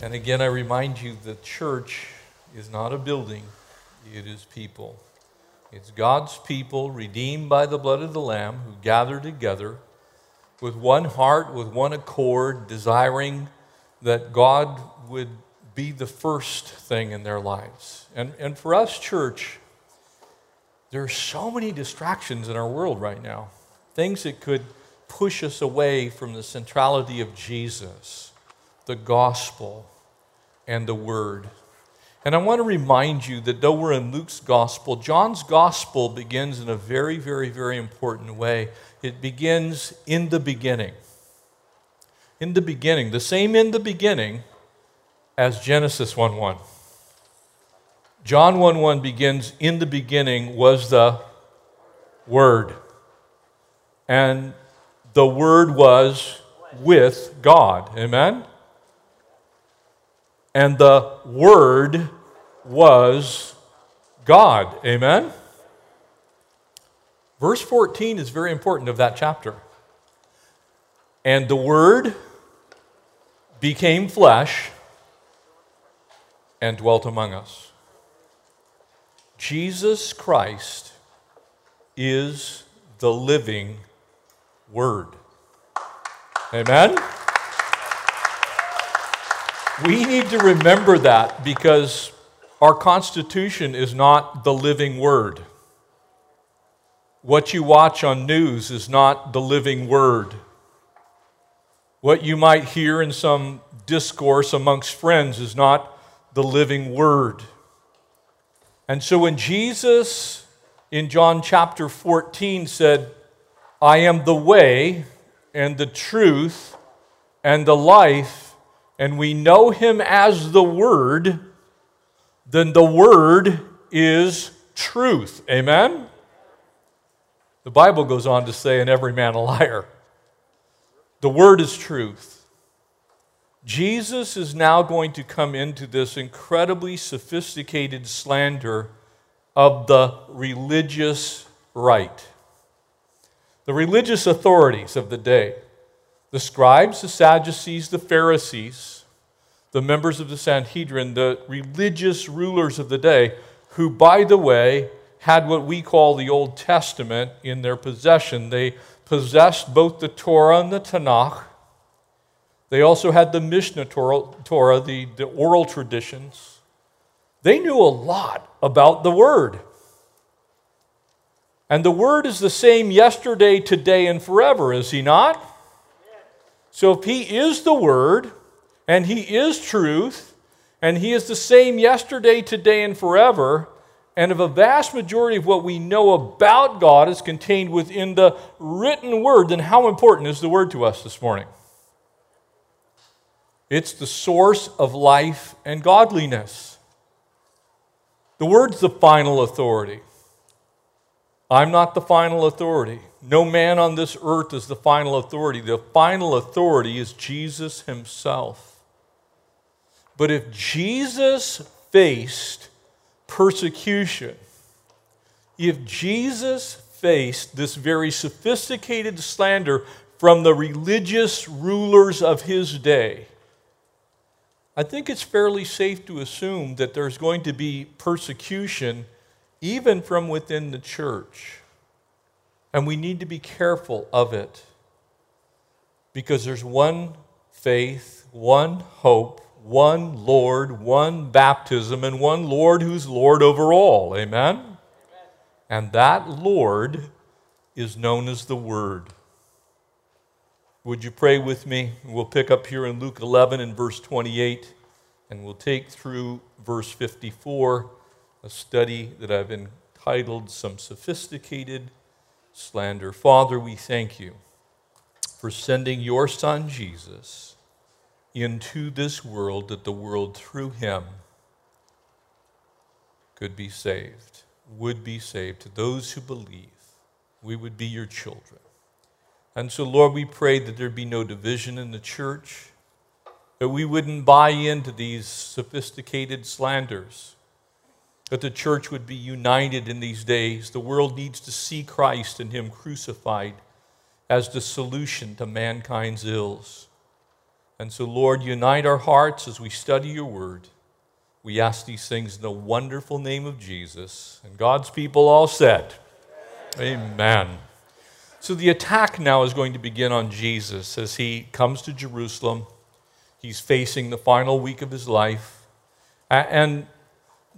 And again, I remind you the church is not a building, it is people. It's God's people redeemed by the blood of the Lamb who gather together with one heart, with one accord, desiring that God would be the first thing in their lives. And, and for us, church, there are so many distractions in our world right now, things that could push us away from the centrality of Jesus, the gospel, and the word. And I want to remind you that though we're in Luke's gospel, John's gospel begins in a very, very, very important way. It begins in the beginning. In the beginning, the same in the beginning as Genesis 1 1. John 1 1 begins, In the beginning was the Word. And the Word was with God. Amen? And the Word was God. Amen? Verse 14 is very important of that chapter. And the Word became flesh and dwelt among us. Jesus Christ is the living Word. Amen? We need to remember that because our Constitution is not the living Word. What you watch on news is not the living Word. What you might hear in some discourse amongst friends is not the living Word. And so when Jesus in John chapter 14 said, I am the way and the truth and the life, and we know him as the Word, then the Word is truth. Amen? The Bible goes on to say, and every man a liar. The Word is truth. Jesus is now going to come into this incredibly sophisticated slander of the religious right. The religious authorities of the day, the scribes, the Sadducees, the Pharisees, the members of the Sanhedrin, the religious rulers of the day, who, by the way, had what we call the Old Testament in their possession. They possessed both the Torah and the Tanakh. They also had the Mishnah Torah, the, the oral traditions. They knew a lot about the Word. And the Word is the same yesterday, today, and forever, is He not? So if He is the Word, and He is truth, and He is the same yesterday, today, and forever, and if a vast majority of what we know about God is contained within the written Word, then how important is the Word to us this morning? It's the source of life and godliness. The Word's the final authority. I'm not the final authority. No man on this earth is the final authority. The final authority is Jesus himself. But if Jesus faced persecution, if Jesus faced this very sophisticated slander from the religious rulers of his day, I think it's fairly safe to assume that there's going to be persecution even from within the church. And we need to be careful of it because there's one faith, one hope, one Lord, one baptism, and one Lord who's Lord over all. Amen? Amen? And that Lord is known as the Word. Would you pray with me? We'll pick up here in Luke 11 and verse 28, and we'll take through verse 54 a study that I've entitled Some Sophisticated Slander. Father, we thank you for sending your Son Jesus into this world that the world through him could be saved, would be saved, to those who believe. We would be your children. And so, Lord, we pray that there be no division in the church, that we wouldn't buy into these sophisticated slanders, that the church would be united in these days. The world needs to see Christ and Him crucified as the solution to mankind's ills. And so, Lord, unite our hearts as we study your word. We ask these things in the wonderful name of Jesus. And God's people all said, Amen. Amen. So the attack now is going to begin on Jesus as he comes to Jerusalem. He's facing the final week of his life. And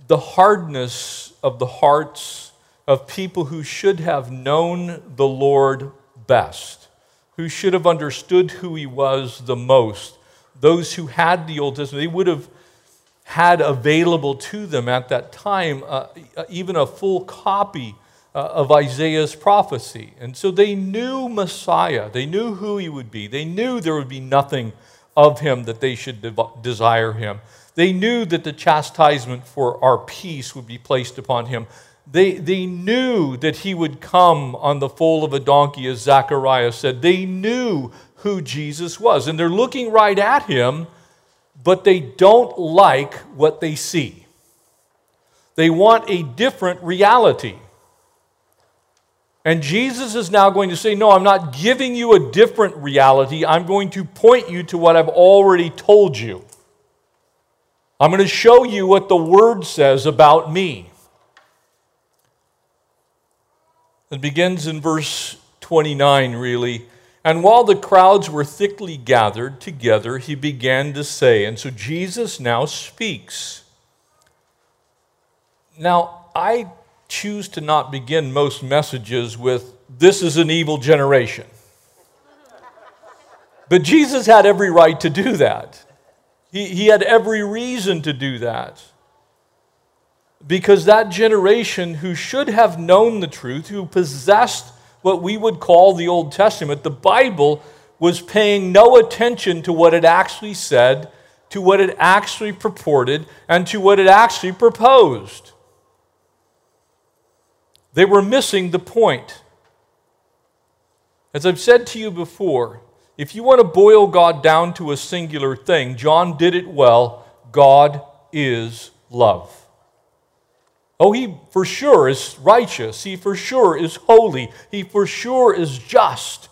the hardness of the hearts of people who should have known the Lord best, who should have understood who he was the most, those who had the Old Testament, they would have had available to them at that time uh, uh, even a full copy uh, of Isaiah's prophecy. And so they knew Messiah, they knew who he would be, they knew there would be nothing of him that they should de- desire him. They knew that the chastisement for our peace would be placed upon him. They, they knew that he would come on the foal of a donkey, as Zechariah said. They knew who Jesus was. And they're looking right at him but they don't like what they see. They want a different reality. And Jesus is now going to say, No, I'm not giving you a different reality. I'm going to point you to what I've already told you. I'm going to show you what the Word says about me. It begins in verse 29, really. And while the crowds were thickly gathered together, he began to say, and so Jesus now speaks. Now, I choose to not begin most messages with, This is an evil generation. But Jesus had every right to do that. He, he had every reason to do that. Because that generation who should have known the truth, who possessed what we would call the Old Testament, the Bible was paying no attention to what it actually said, to what it actually purported, and to what it actually proposed. They were missing the point. As I've said to you before, if you want to boil God down to a singular thing, John did it well God is love. Oh, he for sure is righteous. He for sure is holy. He for sure is just.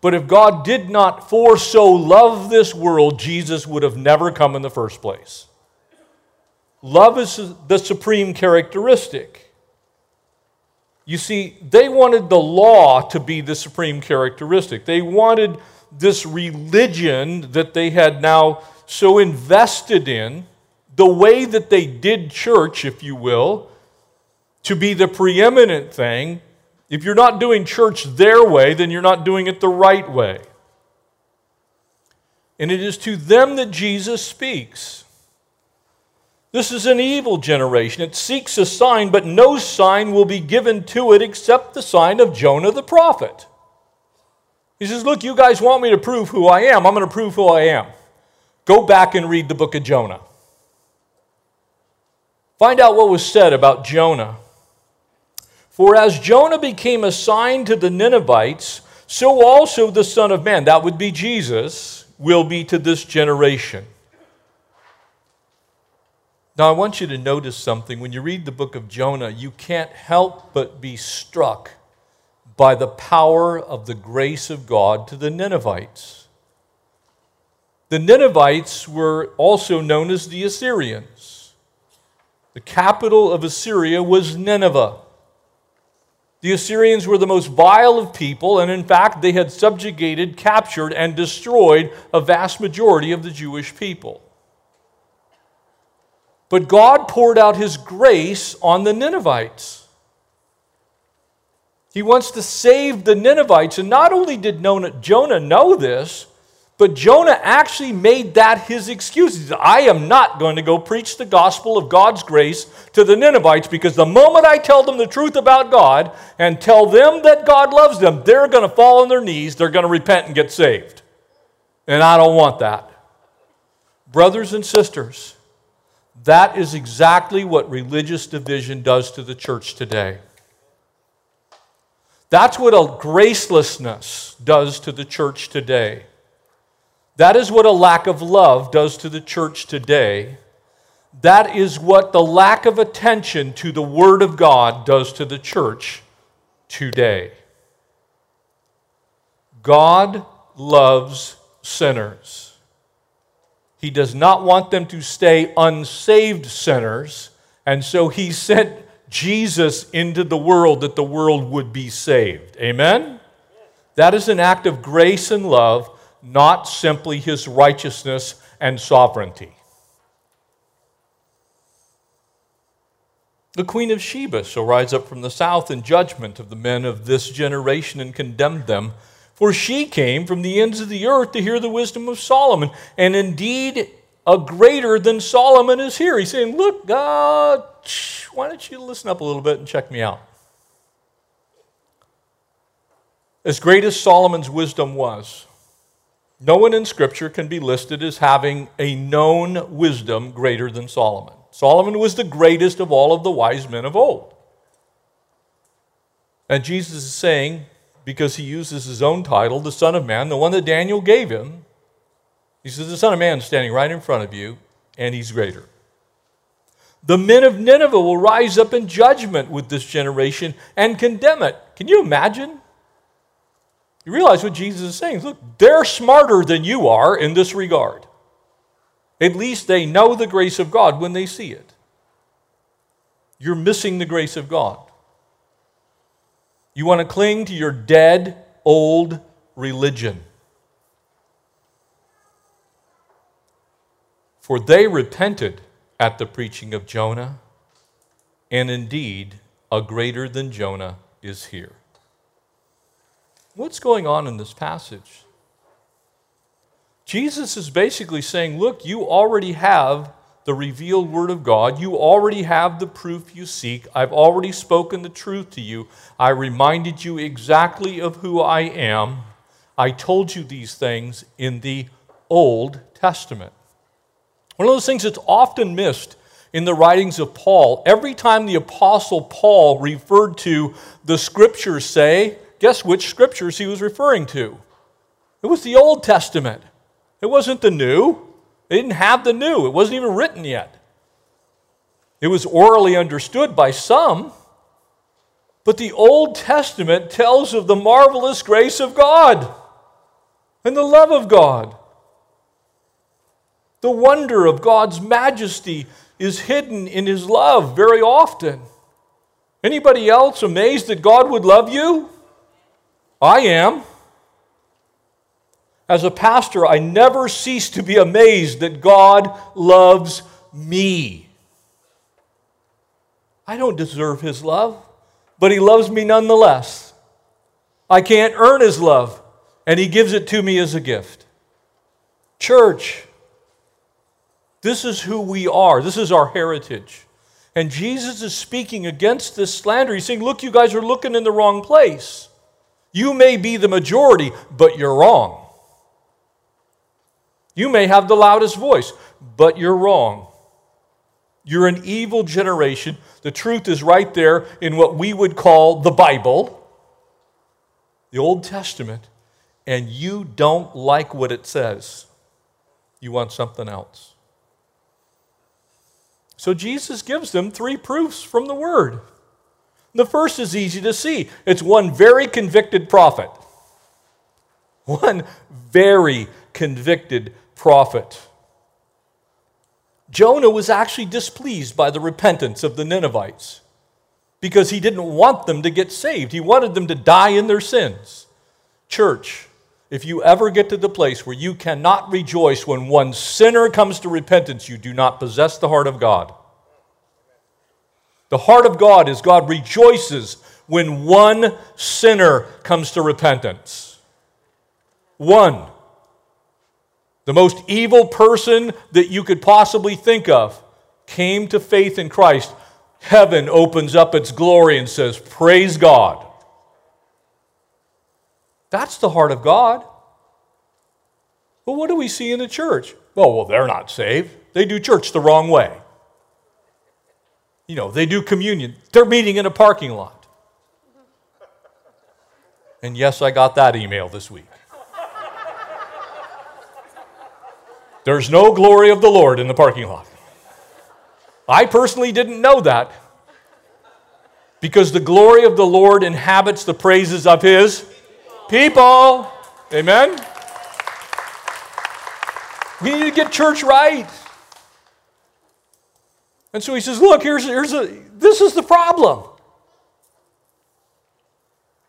But if God did not for so love this world, Jesus would have never come in the first place. Love is the supreme characteristic. You see, they wanted the law to be the supreme characteristic. They wanted this religion that they had now so invested in, the way that they did church, if you will, to be the preeminent thing. If you're not doing church their way, then you're not doing it the right way. And it is to them that Jesus speaks. This is an evil generation. It seeks a sign, but no sign will be given to it except the sign of Jonah the prophet. He says, Look, you guys want me to prove who I am. I'm going to prove who I am. Go back and read the book of Jonah. Find out what was said about Jonah. For as Jonah became a sign to the Ninevites, so also the Son of Man, that would be Jesus, will be to this generation. Now, I want you to notice something. When you read the book of Jonah, you can't help but be struck by the power of the grace of God to the Ninevites. The Ninevites were also known as the Assyrians. The capital of Assyria was Nineveh. The Assyrians were the most vile of people, and in fact, they had subjugated, captured, and destroyed a vast majority of the Jewish people. But God poured out his grace on the Ninevites. He wants to save the Ninevites, and not only did Jonah know this, but Jonah actually made that his excuse. He said, I am not going to go preach the gospel of God's grace to the Ninevites because the moment I tell them the truth about God and tell them that God loves them, they're going to fall on their knees, they're going to repent and get saved. And I don't want that. Brothers and sisters, That is exactly what religious division does to the church today. That's what a gracelessness does to the church today. That is what a lack of love does to the church today. That is what the lack of attention to the Word of God does to the church today. God loves sinners. He does not want them to stay unsaved sinners, and so He sent Jesus into the world that the world would be saved. Amen? That is an act of grace and love, not simply His righteousness and sovereignty. The Queen of Sheba shall rise up from the south in judgment of the men of this generation and condemn them. For she came from the ends of the earth to hear the wisdom of Solomon. And indeed, a greater than Solomon is here. He's saying, Look, God, why don't you listen up a little bit and check me out? As great as Solomon's wisdom was, no one in Scripture can be listed as having a known wisdom greater than Solomon. Solomon was the greatest of all of the wise men of old. And Jesus is saying, because he uses his own title, the Son of Man, the one that Daniel gave him, he says, The Son of Man is standing right in front of you, and he's greater. The men of Nineveh will rise up in judgment with this generation and condemn it. Can you imagine? You realize what Jesus is saying. Look, they're smarter than you are in this regard. At least they know the grace of God when they see it. You're missing the grace of God. You want to cling to your dead, old religion. For they repented at the preaching of Jonah, and indeed, a greater than Jonah is here. What's going on in this passage? Jesus is basically saying, Look, you already have the revealed Word of God. You already have the proof you seek. I've already spoken the truth to you. I reminded you exactly of who I am. I told you these things in the Old Testament. One of those things that's often missed in the writings of Paul, every time the Apostle Paul referred to the Scriptures, say, guess which Scriptures he was referring to? It was the Old Testament. It wasn't the new. They didn't have the new. It wasn't even written yet. It was orally understood by some. But the Old Testament tells of the marvelous grace of God and the love of God. The wonder of God's majesty is hidden in his love very often. Anybody else amazed that God would love you? I am. As a pastor, I never cease to be amazed that God loves me. I don't deserve his love, but he loves me nonetheless. I can't earn his love, and he gives it to me as a gift. Church, this is who we are, this is our heritage. And Jesus is speaking against this slander. He's saying, Look, you guys are looking in the wrong place. You may be the majority, but you're wrong. You may have the loudest voice, but you're wrong. You're an evil generation. The truth is right there in what we would call the Bible, the Old Testament, and you don't like what it says. You want something else. So Jesus gives them three proofs from the Word. The first is easy to see it's one very convicted prophet. One very convicted prophet. Jonah was actually displeased by the repentance of the Ninevites because he didn't want them to get saved. He wanted them to die in their sins. Church, if you ever get to the place where you cannot rejoice when one sinner comes to repentance, you do not possess the heart of God. The heart of God is God rejoices when one sinner comes to repentance. One. The most evil person that you could possibly think of came to faith in Christ. Heaven opens up its glory and says, Praise God. That's the heart of God. But what do we see in the church? Oh, well, they're not saved. They do church the wrong way. You know, they do communion. They're meeting in a parking lot. And yes, I got that email this week. There's no glory of the Lord in the parking lot. I personally didn't know that because the glory of the Lord inhabits the praises of his people. Amen? We need to get church right. And so he says, Look, here's, here's a, this is the problem.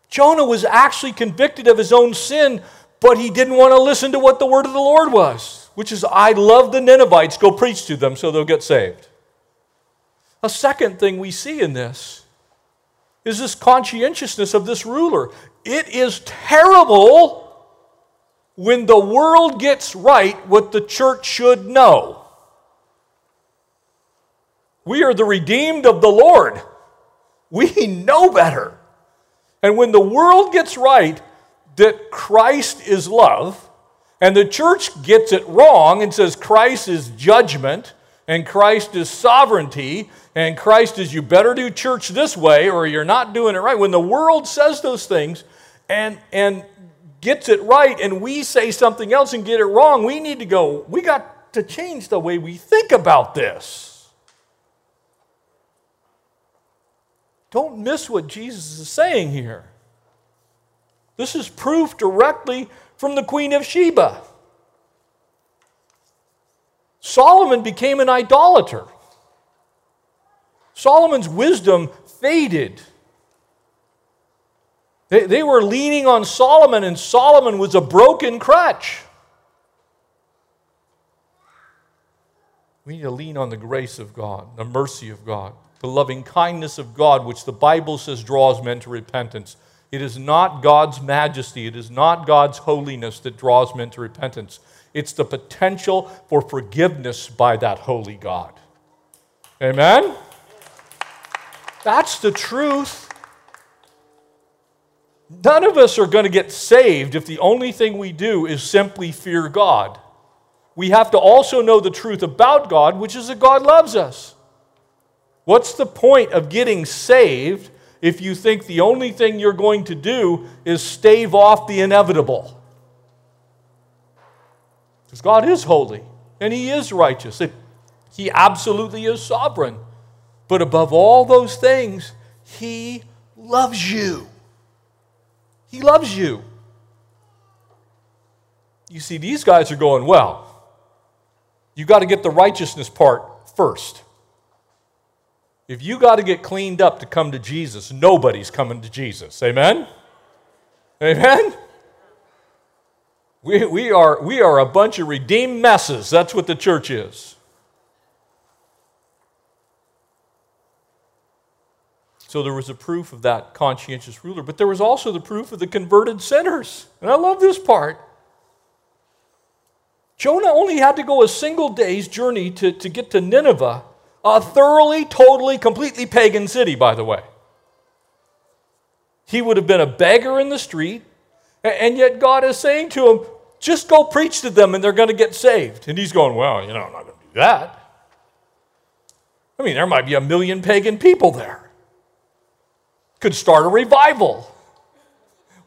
Jonah was actually convicted of his own sin, but he didn't want to listen to what the word of the Lord was, which is, I love the Ninevites, go preach to them so they'll get saved. A second thing we see in this is this conscientiousness of this ruler. It is terrible when the world gets right what the church should know. We are the redeemed of the Lord. We know better. And when the world gets right that Christ is love, and the church gets it wrong and says Christ is judgment, and Christ is sovereignty, and Christ is you better do church this way or you're not doing it right. When the world says those things and, and gets it right, and we say something else and get it wrong, we need to go, we got to change the way we think about this. Don't miss what Jesus is saying here. This is proof directly from the Queen of Sheba. Solomon became an idolater. Solomon's wisdom faded. They, they were leaning on Solomon, and Solomon was a broken crutch. We need to lean on the grace of God, the mercy of God the loving kindness of God, which the Bible says draws men to repentance. It is not God's majesty, it is not God's holiness that draws men to repentance. It's the potential for forgiveness by that holy God. Amen? That's the truth. None of us are going to get saved if the only thing we do is simply fear God. We have to also know the truth about God, which is that God loves us. What's the point of getting saved if you think the only thing you're going to do is stave off the inevitable? Because God is holy and He is righteous. He absolutely is sovereign. But above all those things, He loves you. He loves you. You see, these guys are going, well, you got to get the righteousness part first. If you got to get cleaned up to come to Jesus, nobody's coming to Jesus. Amen? Amen? We, we, are, we are a bunch of redeemed messes. That's what the church is. So there was a proof of that conscientious ruler, but there was also the proof of the converted sinners. And I love this part. Jonah only had to go a single day's journey to, to get to Nineveh a thoroughly, totally, completely pagan city, by the way. He would have been a beggar in the street, and yet God is saying to him, just go preach to them and they're going to get saved. And he's going, well, you know, I'm not going to do that. I mean, there might be a million pagan people there. Could start a revival.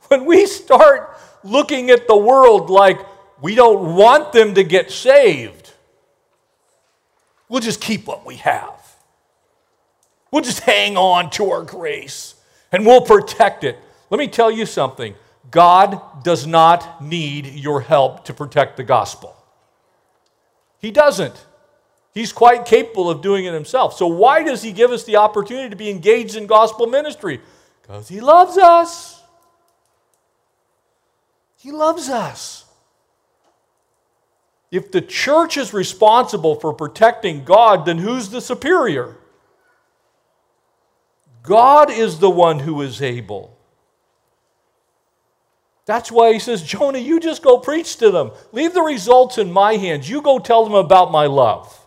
When we start looking at the world like we don't want them to get saved, We'll just keep what we have. We'll just hang on to our grace and we'll protect it. Let me tell you something God does not need your help to protect the gospel. He doesn't. He's quite capable of doing it himself. So, why does he give us the opportunity to be engaged in gospel ministry? Because he loves us. He loves us. If the church is responsible for protecting God, then who's the superior? God is the one who is able. That's why he says, Jonah, you just go preach to them. Leave the results in my hands. You go tell them about my love.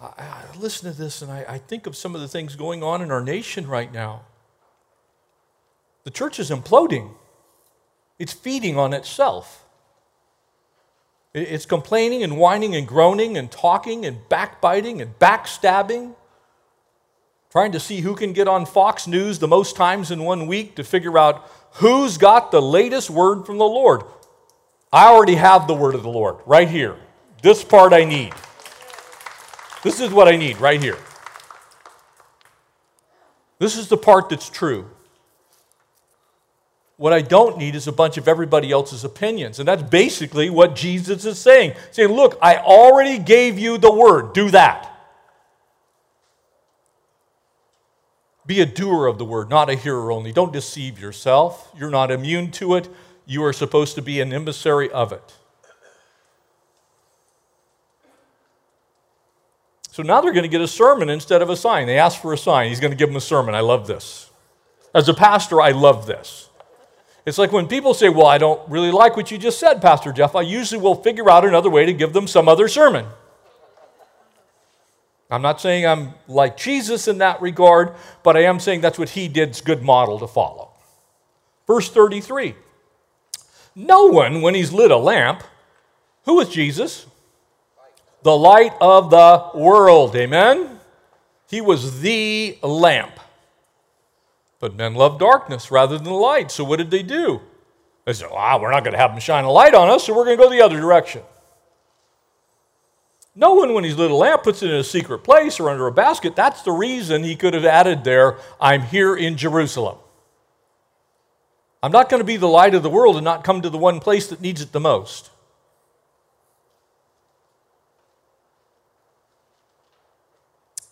I, I listen to this and I, I think of some of the things going on in our nation right now. The church is imploding, it's feeding on itself. It's complaining and whining and groaning and talking and backbiting and backstabbing, trying to see who can get on Fox News the most times in one week to figure out who's got the latest word from the Lord. I already have the word of the Lord right here. This part I need. This is what I need right here. This is the part that's true. What I don't need is a bunch of everybody else's opinions. And that's basically what Jesus is saying. Saying, look, I already gave you the word. Do that. Be a doer of the word, not a hearer only. Don't deceive yourself. You're not immune to it. You are supposed to be an emissary of it. So now they're going to get a sermon instead of a sign. They ask for a sign. He's going to give them a sermon. I love this. As a pastor, I love this. It's like when people say, Well, I don't really like what you just said, Pastor Jeff, I usually will figure out another way to give them some other sermon. I'm not saying I'm like Jesus in that regard, but I am saying that's what he did's good model to follow. Verse 33 No one, when he's lit a lamp, who was Jesus? The light of the world. Amen? He was the lamp. But men love darkness rather than the light. So what did they do? They said, wow, we're not going to have them shine a light on us, so we're going to go the other direction. No one, when he's lit a lamp, puts it in a secret place or under a basket. That's the reason he could have added there, I'm here in Jerusalem. I'm not going to be the light of the world and not come to the one place that needs it the most.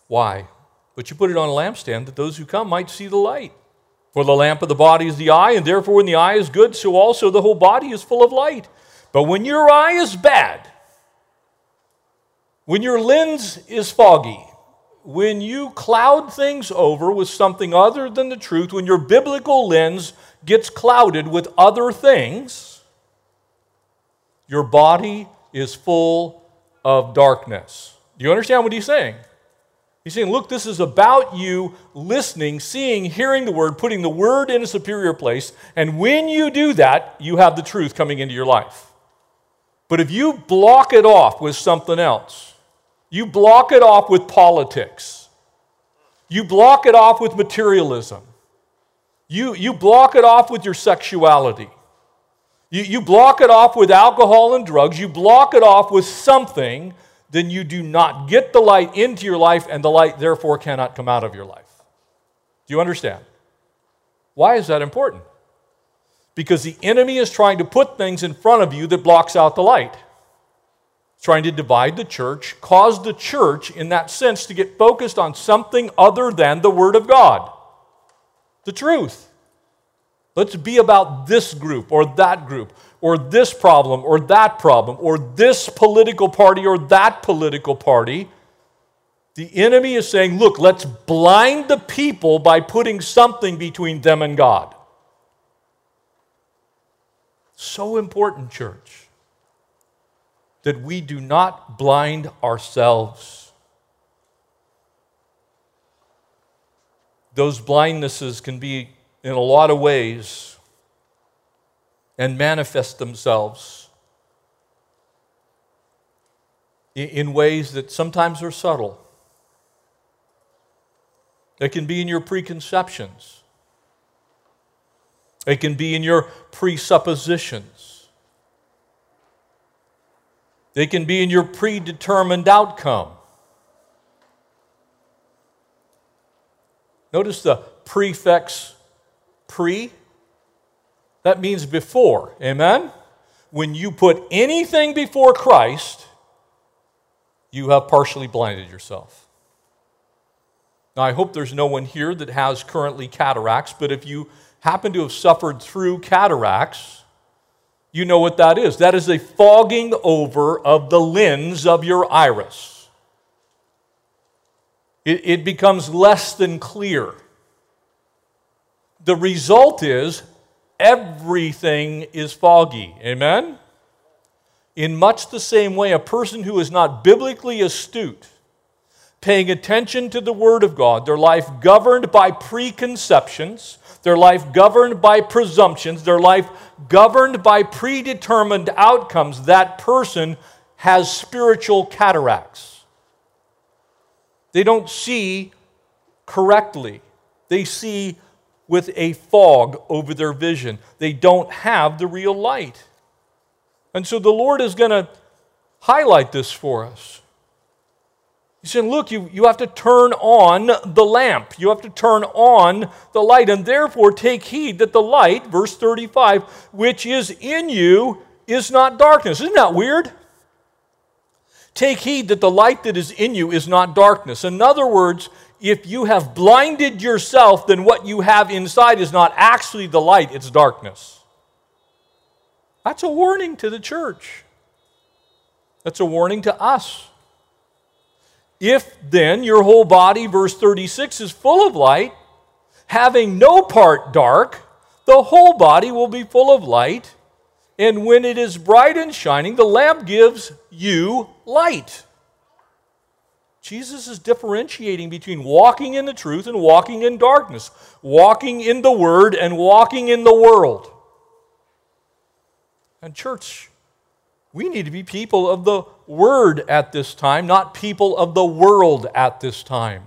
Why? But you put it on a lampstand that those who come might see the light. For the lamp of the body is the eye, and therefore, when the eye is good, so also the whole body is full of light. But when your eye is bad, when your lens is foggy, when you cloud things over with something other than the truth, when your biblical lens gets clouded with other things, your body is full of darkness. Do you understand what he's saying? He's saying, look, this is about you listening, seeing, hearing the word, putting the word in a superior place. And when you do that, you have the truth coming into your life. But if you block it off with something else, you block it off with politics, you block it off with materialism, you, you block it off with your sexuality, you, you block it off with alcohol and drugs, you block it off with something then you do not get the light into your life, and the light therefore cannot come out of your life. Do you understand? Why is that important? Because the enemy is trying to put things in front of you that blocks out the light. Trying to divide the church, cause the church, in that sense, to get focused on something other than the Word of God, the truth. Let's be about this group or that group or this problem or that problem or this political party or that political party. The enemy is saying, look, let's blind the people by putting something between them and God. So important, church, that we do not blind ourselves. Those blindnesses can be in a lot of ways and manifest themselves in ways that sometimes are subtle. It can be in your preconceptions. It can be in your presuppositions. They can be in your predetermined outcome. Notice the prefix pre, that means before. Amen? When you put anything before Christ, you have partially blinded yourself. Now, I hope there's no one here that has currently cataracts, but if you happen to have suffered through cataracts, you know what that is. That is a fogging over of the lens of your iris. It, it becomes less than clear. The result is everything is foggy. Amen? In much the same way, a person who is not biblically astute, paying attention to the Word of God, their life governed by preconceptions, their life governed by presumptions, their life governed by predetermined outcomes, that person has spiritual cataracts. They don't see correctly, they see with a fog over their vision. They don't have the real light. And so the Lord is going to highlight this for us. He said, Look, you, you have to turn on the lamp. You have to turn on the light. And therefore, take heed that the light, verse 35, which is in you is not darkness. Isn't that weird? Take heed that the light that is in you is not darkness. In other words, if you have blinded yourself, then what you have inside is not actually the light, it's darkness. That's a warning to the church. That's a warning to us. If then your whole body, verse 36, is full of light, having no part dark, the whole body will be full of light. And when it is bright and shining, the lamp gives you light. Jesus is differentiating between walking in the truth and walking in darkness, walking in the Word and walking in the world. And, church, we need to be people of the Word at this time, not people of the world at this time.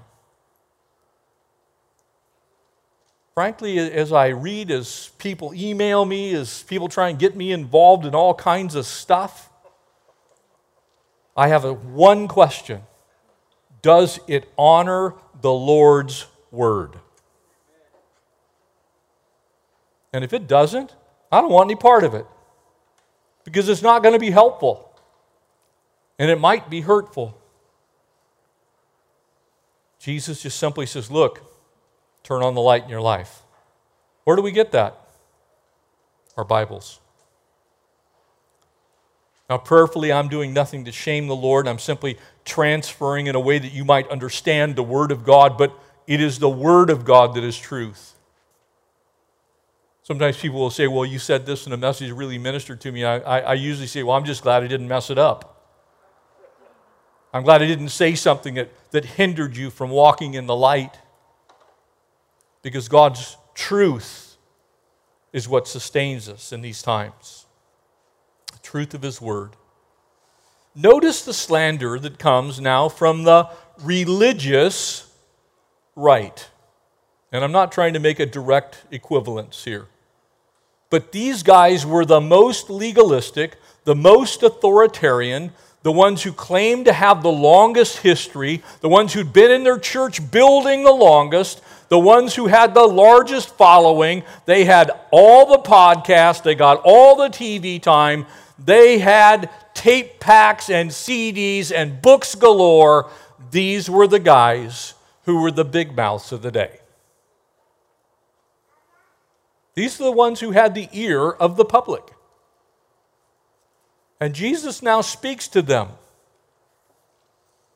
Frankly, as I read, as people email me, as people try and get me involved in all kinds of stuff, I have a one question Does it honor the Lord's Word? And if it doesn't, I don't want any part of it because it's not going to be helpful and it might be hurtful. Jesus just simply says, Look, turn on the light in your life. Where do we get that? Our Bibles. Now, prayerfully, I'm doing nothing to shame the Lord. I'm simply transferring in a way that you might understand the Word of God, but it is the Word of God that is truth. Sometimes people will say, Well, you said this and the message really ministered to me. I, I, I, usually say, Well, I'm just glad I didn't mess it up. I'm glad I didn't say something that, that hindered you from walking in the light. Because God's truth is what sustains us in these times the truth of His Word. Notice the slander that comes now from the religious right. And I'm not trying to make a direct equivalence here. But these guys were the most legalistic, the most authoritarian, the ones who claimed to have the longest history, the ones who'd been in their church building the longest, the ones who had the largest following. They had all the podcasts, they got all the TV time, they had tape packs and CDs and books galore. These were the guys who were the big mouths of the day. These are the ones who had the ear of the public. And Jesus now speaks to them.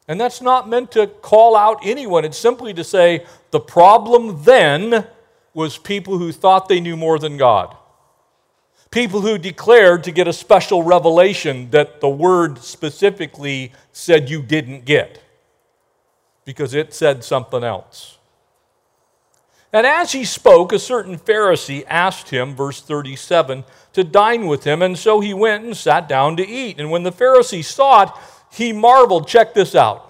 And that's not meant to call out anyone, it's simply to say the problem then was people who thought they knew more than God. People who declared to get a special revelation that the word specifically said you didn't get because it said something else. And as he spoke, a certain Pharisee asked him, verse 37, to dine with him. And so he went and sat down to eat. And when the Pharisee saw it, he marveled. Check this out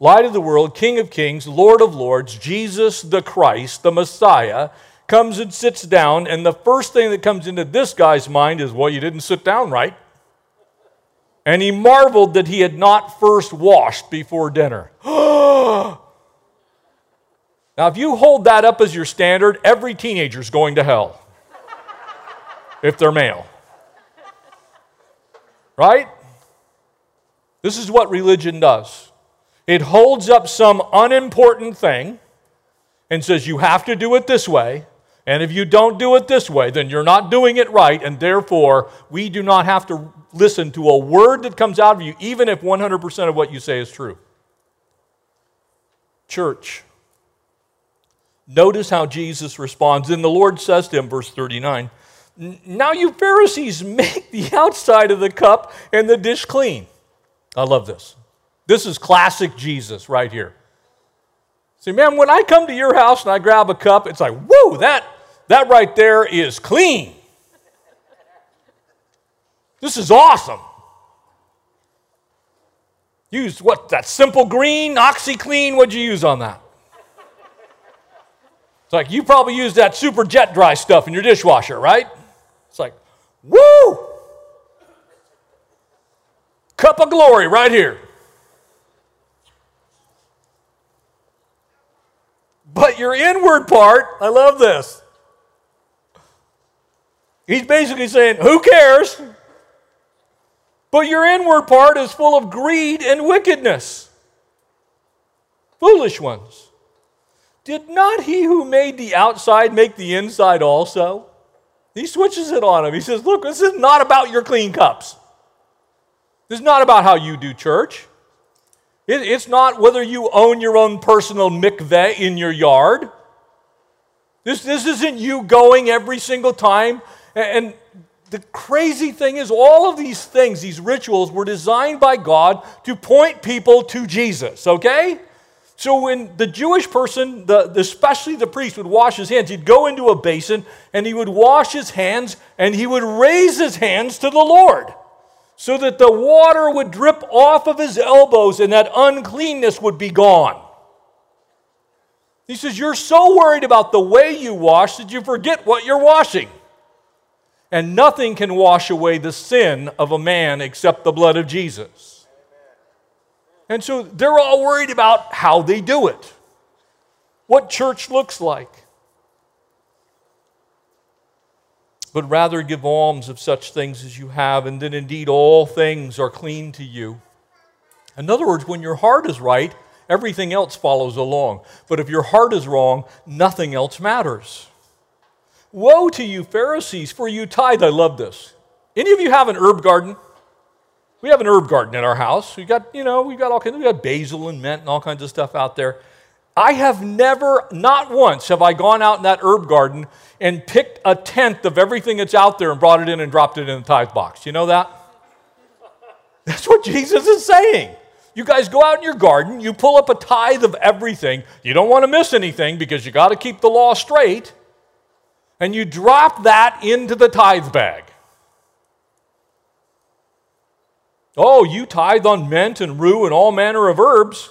Light of the world, King of kings, Lord of lords, Jesus the Christ, the Messiah, comes and sits down. And the first thing that comes into this guy's mind is, well, you didn't sit down right. And he marveled that he had not first washed before dinner. Now, if you hold that up as your standard, every teenager is going to hell if they're male. Right? This is what religion does it holds up some unimportant thing and says, You have to do it this way. And if you don't do it this way, then you're not doing it right. And therefore, we do not have to listen to a word that comes out of you, even if 100% of what you say is true. Church, Notice how Jesus responds. And the Lord says to him, verse 39, Now you Pharisees make the outside of the cup and the dish clean. I love this. This is classic Jesus right here. See, man, when I come to your house and I grab a cup, it's like, whoa, that, that right there is clean. This is awesome. Use what? That simple green, OxiClean? What'd you use on that? Like you probably use that super jet dry stuff in your dishwasher, right? It's like, woo! Cup of glory right here. But your inward part, I love this. He's basically saying, Who cares? But your inward part is full of greed and wickedness. Foolish ones. Did not he who made the outside make the inside also? He switches it on him. He says, Look, this is not about your clean cups. This is not about how you do church. It, it's not whether you own your own personal mikveh in your yard. This, this isn't you going every single time. And, and the crazy thing is, all of these things, these rituals, were designed by God to point people to Jesus, okay? So when the Jewish person, the, especially the priest, would wash his hands, he'd go into a basin and he would wash his hands and he would raise his hands to the Lord so that the water would drip off of his elbows and that uncleanness would be gone. He says, You're so worried about the way you wash that you forget what you're washing. And nothing can wash away the sin of a man except the blood of Jesus. And so they're all worried about how they do it, what church looks like. but rather give alms of such things as you have, and then indeed all things are clean to you. In other words, when your heart is right, everything else follows along. But if your heart is wrong, nothing else matters. Woe to you, Pharisees, for you tithe. I love this. Any of you have an herb garden? We have an herb garden in our house. We got, you know, we got all kinds. We got basil and mint and all kinds of stuff out there. I have never, not once, have I gone out in that herb garden and picked a tenth of everything that's out there and brought it in and dropped it in the tithe box. You know that? That's what Jesus is saying. You guys go out in your garden, you pull up a tithe of everything. You don't want to miss anything because you got to keep the law straight. And you drop that into the tithe bag. Oh, you tithe on mint and rue and all manner of herbs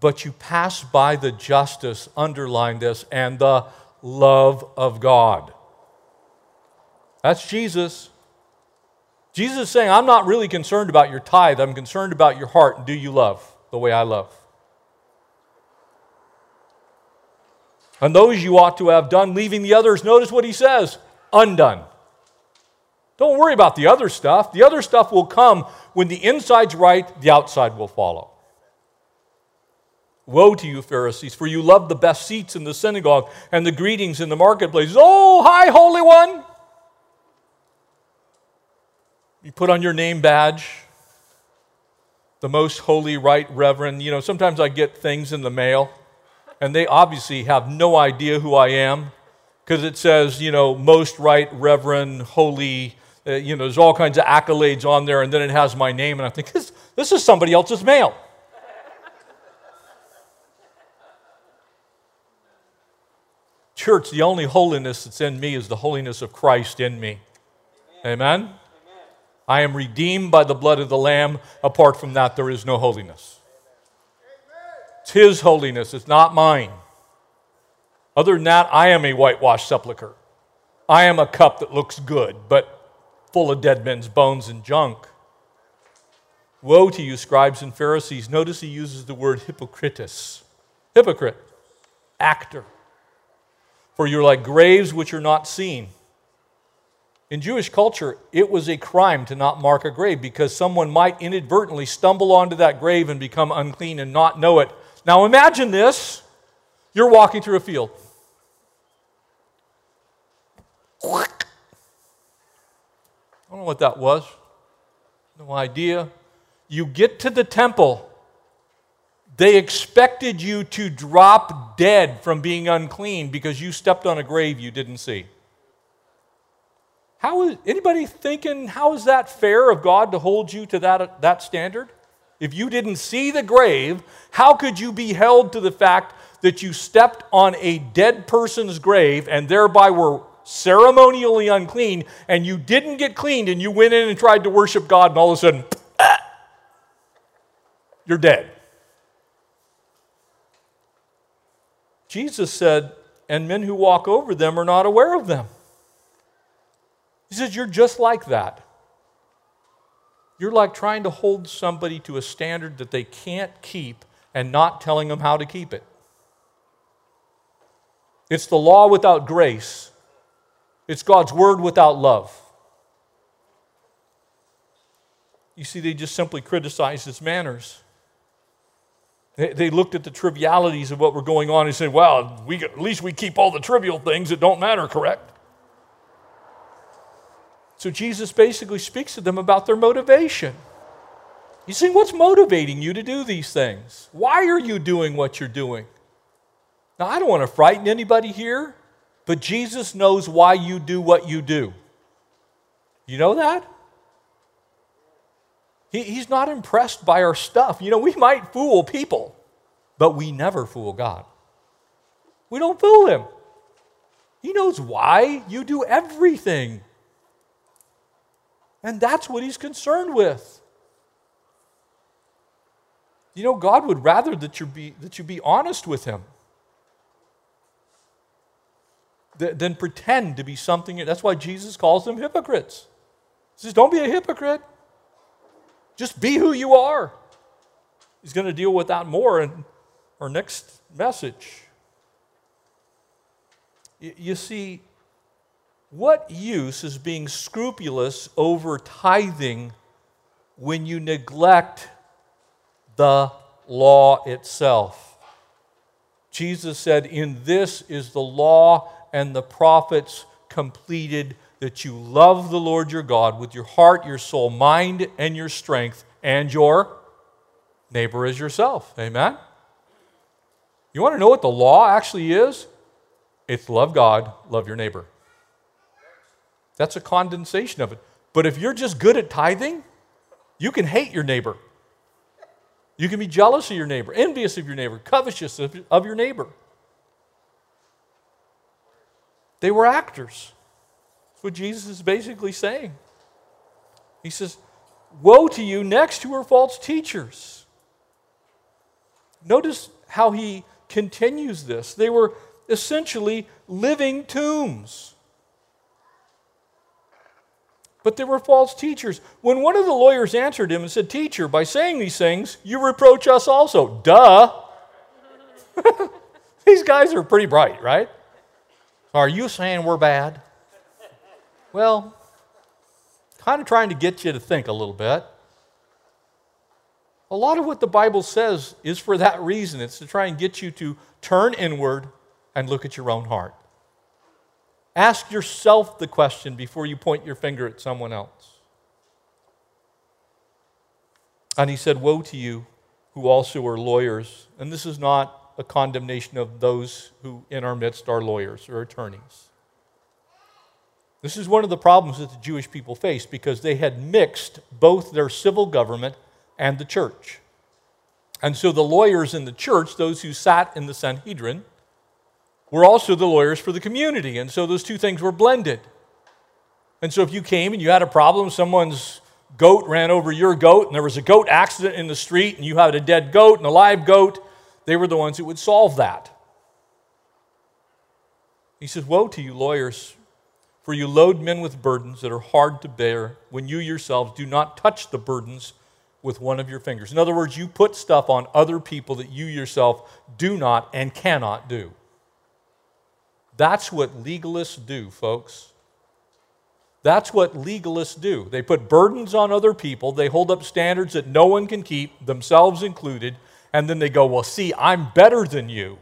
but you pass by the justice, underline this, and the love of God. That's Jesus. Jesus is saying, I'm not really concerned about your tithe, I'm concerned about your heart, and do you love the way I love? And those you ought to have done, leaving the others, notice what he says undone. Don't worry about the other stuff. The other stuff will come when the inside's right, the outside will follow. Woe to you, Pharisees, for you love the best seats in the synagogue and the greetings in the marketplaces. Oh, hi, Holy One! You put on your name badge, the most holy, right, reverend. You know, sometimes I get things in the mail, and they obviously have no idea who I am because it says, you know, most right, reverend, holy. Uh, you know, there's all kinds of accolades on there, and then it has my name, and I think, this, this is somebody else's mail. Church, the only holiness that's in me is the holiness of Christ in me. Amen? Amen? I am redeemed by the blood of the Lamb. Apart from that, there is no holiness. It's His holiness, it's not mine. Other than that, I am a whitewashed sepulchre. I am a cup that looks good, but full of dead men's bones and junk. Woe to you, scribes and Pharisees. Notice he uses the word hypocritus. Hypocrite, actor for you're like graves which are not seen. In Jewish culture, it was a crime to not mark a grave because someone might inadvertently stumble onto that grave and become unclean and not know it. Now imagine this you're walking through a field. I don't know what that was. No idea. You get to the temple they expected you to drop dead from being unclean because you stepped on a grave you didn't see. How is anybody thinking how is that fair of God to hold you to that, that standard? If you didn't see the grave, how could you be held to the fact that you stepped on a dead person's grave and thereby were ceremonially unclean and you didn't get cleaned and you went in and tried to worship God and all of a sudden, you're dead? Jesus said, and men who walk over them are not aware of them. He says, You're just like that. You're like trying to hold somebody to a standard that they can't keep and not telling them how to keep it. It's the law without grace, it's God's word without love. You see, they just simply criticized his manners. They, looked at the trivialities of what were going on and said, well, we, at least we keep all the trivial things that don't matter, correct? So Jesus basically speaks to them about their motivation. He's saying, What's motivating you to do these things? Why are you doing what you're doing? Now, I don't want to frighten anybody here, but Jesus knows why you do what you do. You know that? He, he's not impressed by our stuff. You know, we might fool people, but we never fool God. We don't fool him. He knows why you do everything. And that's what he's concerned with. You know, God would rather that you be, that you be honest with him than pretend to be something. That's why Jesus calls them hypocrites. He says, Don't be a hypocrite. Just be who you are. He's going to deal with that more in our next message. You see, what use is being scrupulous over tithing when you neglect the law itself? Jesus said, In this is the law and the prophets completed that you love the Lord your God with your heart, your soul, mind, and your strength, and your neighbor as yourself. Amen? You want to know what the law actually is? It's love God, love your neighbor. That's a condensation of it. But if you're just good at tithing, you can hate your neighbor. You can be jealous of your neighbor, envious of your neighbor, covetous of your neighbor. They were actors. That's what Jesus is basically saying. He says, Woe to you next who are false teachers. Notice how he continues this. They were essentially living tombs but they were false teachers. When one of the lawyers answered him and said, Teacher, by saying these things, you reproach us also. Duh. these guys are pretty bright, right? Are you saying we're bad? Well, kind of trying to get you to think a little bit. A lot of what the Bible says is for that reason. It's to try and get you to turn inward and look at your own heart. Ask yourself the question before you point your finger at someone else. And he said, Woe to you who also are lawyers. And this is not a condemnation of those who in our midst are lawyers or attorneys. This is one of the problems that the Jewish people faced because they had mixed both their civil government and the church. And so the lawyers in the church, those who sat in the Sanhedrin, were also the lawyers for the community. And so those two things were blended. And so if you came and you had a problem, someone's goat ran over your goat, and there was a goat accident in the street, and you had a dead goat and a live goat, they were the ones who would solve that. He says, Woe to you, lawyers, for you load men with burdens that are hard to bear when you yourselves do not touch the burdens with one of your fingers. In other words, you put stuff on other people that you yourself do not and cannot do. That's what legalists do, folks. That's what legalists do. They put burdens on other people, they hold up standards that no one can keep, themselves included, and then they go, Well, see, I'm better than you.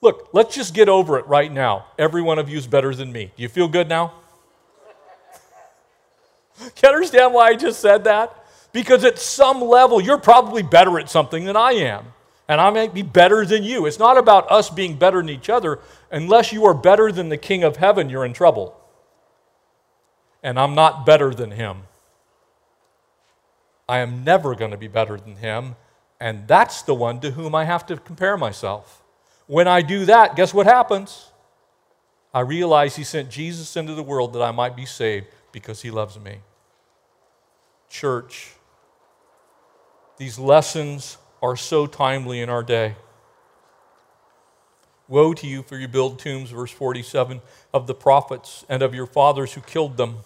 Look, let's just get over it right now. Every one of you is better than me. Do you feel good now? Can you understand why I just said that? Because at some level, you're probably better at something than I am and I might be better than you. It's not about us being better than each other. Unless you are better than the King of heaven, you're in trouble. And I'm not better than him. I am never going to be better than him, and that's the one to whom I have to compare myself. When I do that, guess what happens? I realize he sent Jesus into the world that I might be saved because he loves me. Church, these lessons are so timely in our day. Woe to you, for you build tombs, verse 47, of the prophets and of your fathers who killed them.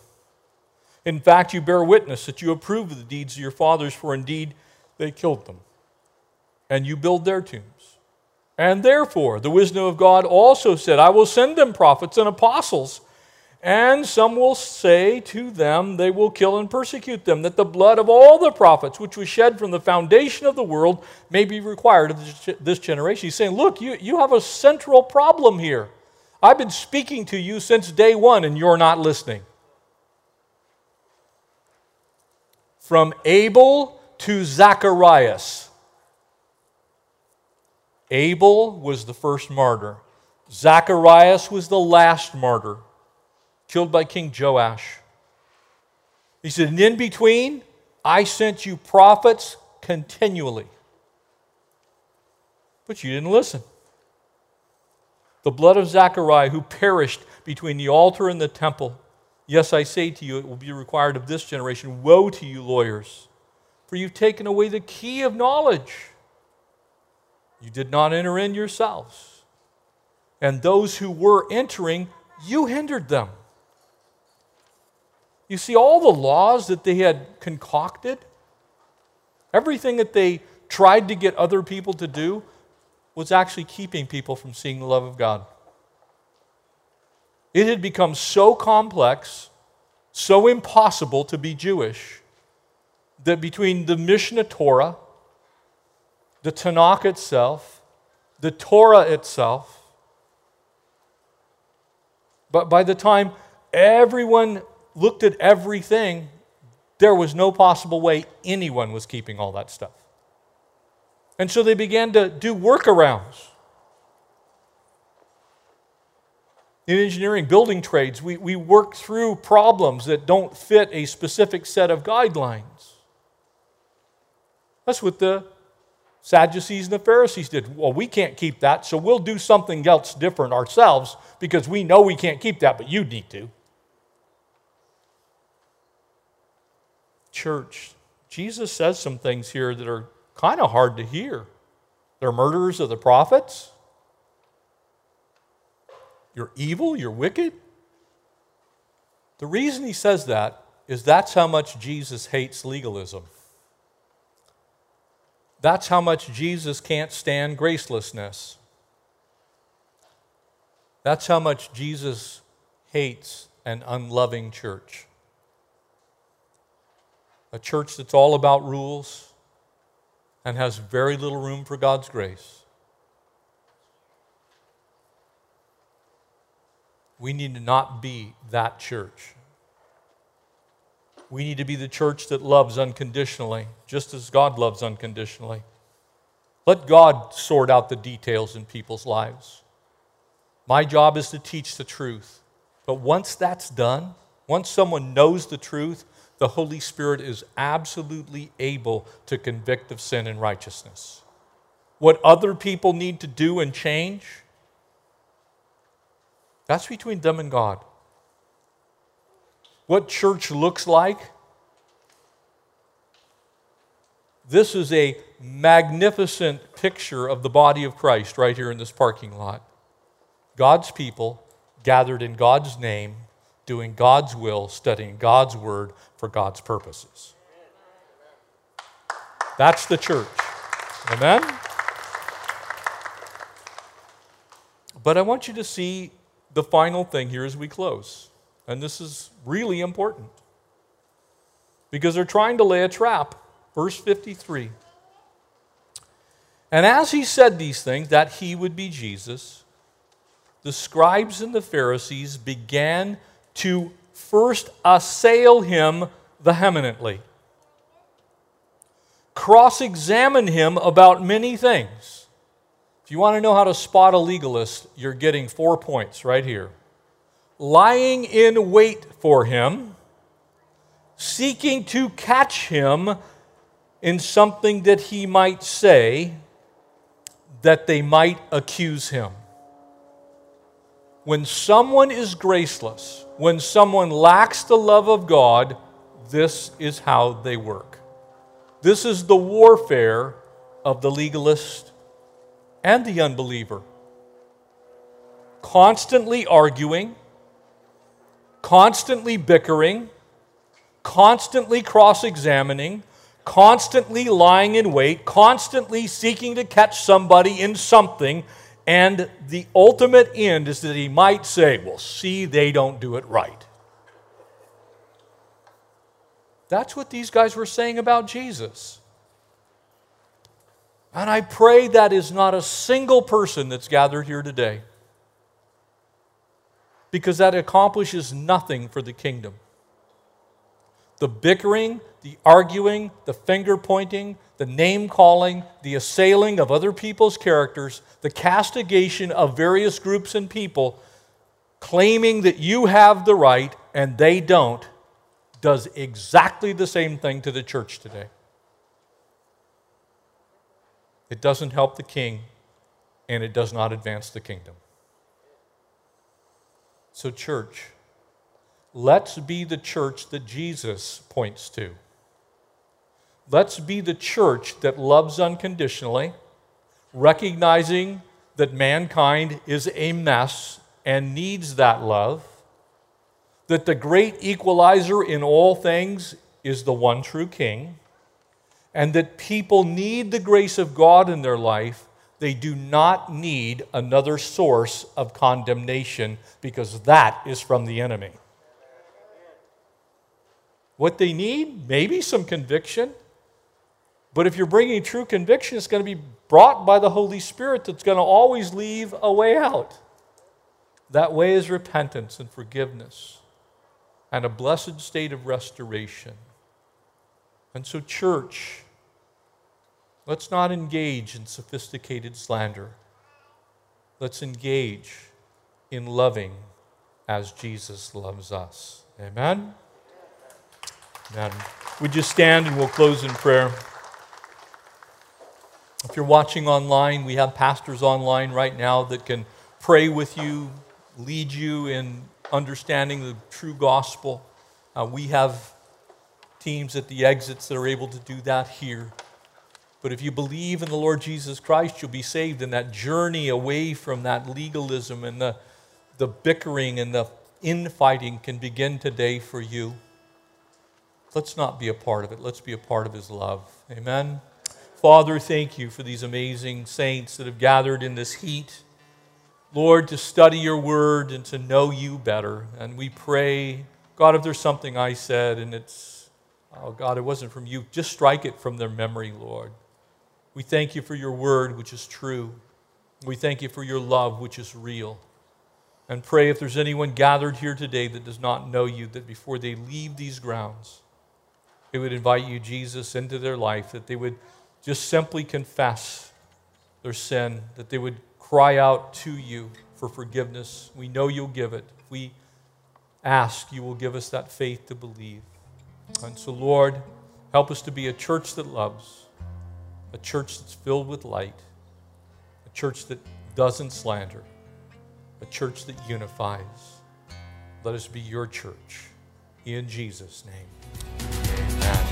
In fact, you bear witness that you approve of the deeds of your fathers, for indeed they killed them. And you build their tombs. And therefore, the wisdom of God also said, I will send them prophets and apostles. And some will say to them, They will kill and persecute them, that the blood of all the prophets, which was shed from the foundation of the world, may be required of this generation. He's saying, Look, you, you have a central problem here. I've been speaking to you since day one, and you're not listening. From Abel to Zacharias. Abel was the first martyr, Zacharias was the last martyr, killed by King Joash. He said, And in between, I sent you prophets continually. But you didn't listen. The blood of Zechariah, who perished between the altar and the temple. Yes, I say to you, it will be required of this generation. Woe to you, lawyers, for you've taken away the key of knowledge. You did not enter in yourselves. And those who were entering, you hindered them. You see, all the laws that they had concocted, everything that they tried to get other people to do, was actually keeping people from seeing the love of God. It had become so complex, so impossible to be Jewish, that between the Mishnah Torah the Tanakh itself, the Torah itself. But by the time everyone looked at everything, there was no possible way anyone was keeping all that stuff. And so they began to do workarounds. In engineering, building trades, we, we work through problems that don't fit a specific set of guidelines. That's what the Sadducees and the Pharisees did. Well, we can't keep that, so we'll do something else different ourselves because we know we can't keep that, but you need to. Church, Jesus says some things here that are kind of hard to hear. They're murderers of the prophets. You're evil, you're wicked. The reason he says that is that's how much Jesus hates legalism. That's how much Jesus can't stand gracelessness. That's how much Jesus hates an unloving church. A church that's all about rules and has very little room for God's grace. We need to not be that church. We need to be the church that loves unconditionally, just as God loves unconditionally. Let God sort out the details in people's lives. My job is to teach the truth. But once that's done, once someone knows the truth, the Holy Spirit is absolutely able to convict of sin and righteousness. What other people need to do and change, that's between them and God what church looks like. This is a magnificent picture of the body of Christ right here in this parking lot. God's people gathered in God's name, doing God's will, studying God's word for God's purposes. That's the church. Amen? But I want you to see the final thing here as we close. And this is really important because they're trying to lay a trap. Verse 53. And as he said these things, that he would be Jesus, the scribes and the Pharisees began to first assail him vehemently, cross examine him about many things. If you want to know how to spot a legalist, you're getting four points right here lying in wait for him, seeking to catch him in something that he might say that they might accuse him. When someone is graceless, when someone lacks the love of God, this is how they work. This is the warfare of the legalist and the unbeliever. Constantly arguing, constantly bickering, constantly cross examining, constantly lying in wait, constantly seeking to catch somebody in something. And the ultimate end is that he might say, Well, see, they don't do it right. That's what these guys were saying about Jesus. And I pray that is not a single person that's gathered here today. Because that accomplishes nothing for the kingdom. The bickering, the arguing, the finger pointing, the name calling, the assailing of other people's characters, the castigation of various groups and people, claiming that you have the right and they don't, does exactly the same thing to the church today. It doesn't help the king, and it does not advance the kingdom. So, church, let's be the church that Jesus points to. Let's be the church that loves unconditionally, recognizing that mankind is a mess and needs that love that the great equalizer in all things is the one true King, and that people need the grace of God in their life. They do not need another source of condemnation because that is from the enemy. What they need, maybe some conviction. But if you're bringing true conviction, it's going to be brought by the Holy Spirit that's going to always leave a way out. That way is repentance and forgiveness and a blessed state of restoration. And so, church, let's not engage in sophisticated slander. Let's engage in loving as Jesus loves us. Amen? Amen. Would you stand and we'll close in prayer? If you're watching online, we have pastors online right now that can pray with you, lead you in understanding the true gospel. Uh, we have teams at the exits that are able to do that here. But if you believe in the Lord Jesus Christ, you'll be saved. And that journey away from that legalism and the, the bickering and the infighting can begin today for you. Let's not be a part of it. Let's be a part of His love. Amen. Father, thank you for these amazing saints that have gathered in this heat. Lord, to study your word and to know you better. And we pray, God, if there's something I said and it's, oh God, it wasn't from you, just strike it from their memory, Lord. We thank you for your word, which is true. We thank you for your love, which is real. And pray if there's anyone gathered here today that does not know you, that before they leave these grounds, they would invite you, Jesus, into their life, that they would just simply confess their sin, that they would cry out to you for forgiveness. We know you'll give it. We ask, you will give us that faith to believe. And so, Lord, help us to be a church that loves, a church that's filled with light, a church that doesn't slander, a church that unifies. Let us be your church. In Jesus' name. Amen.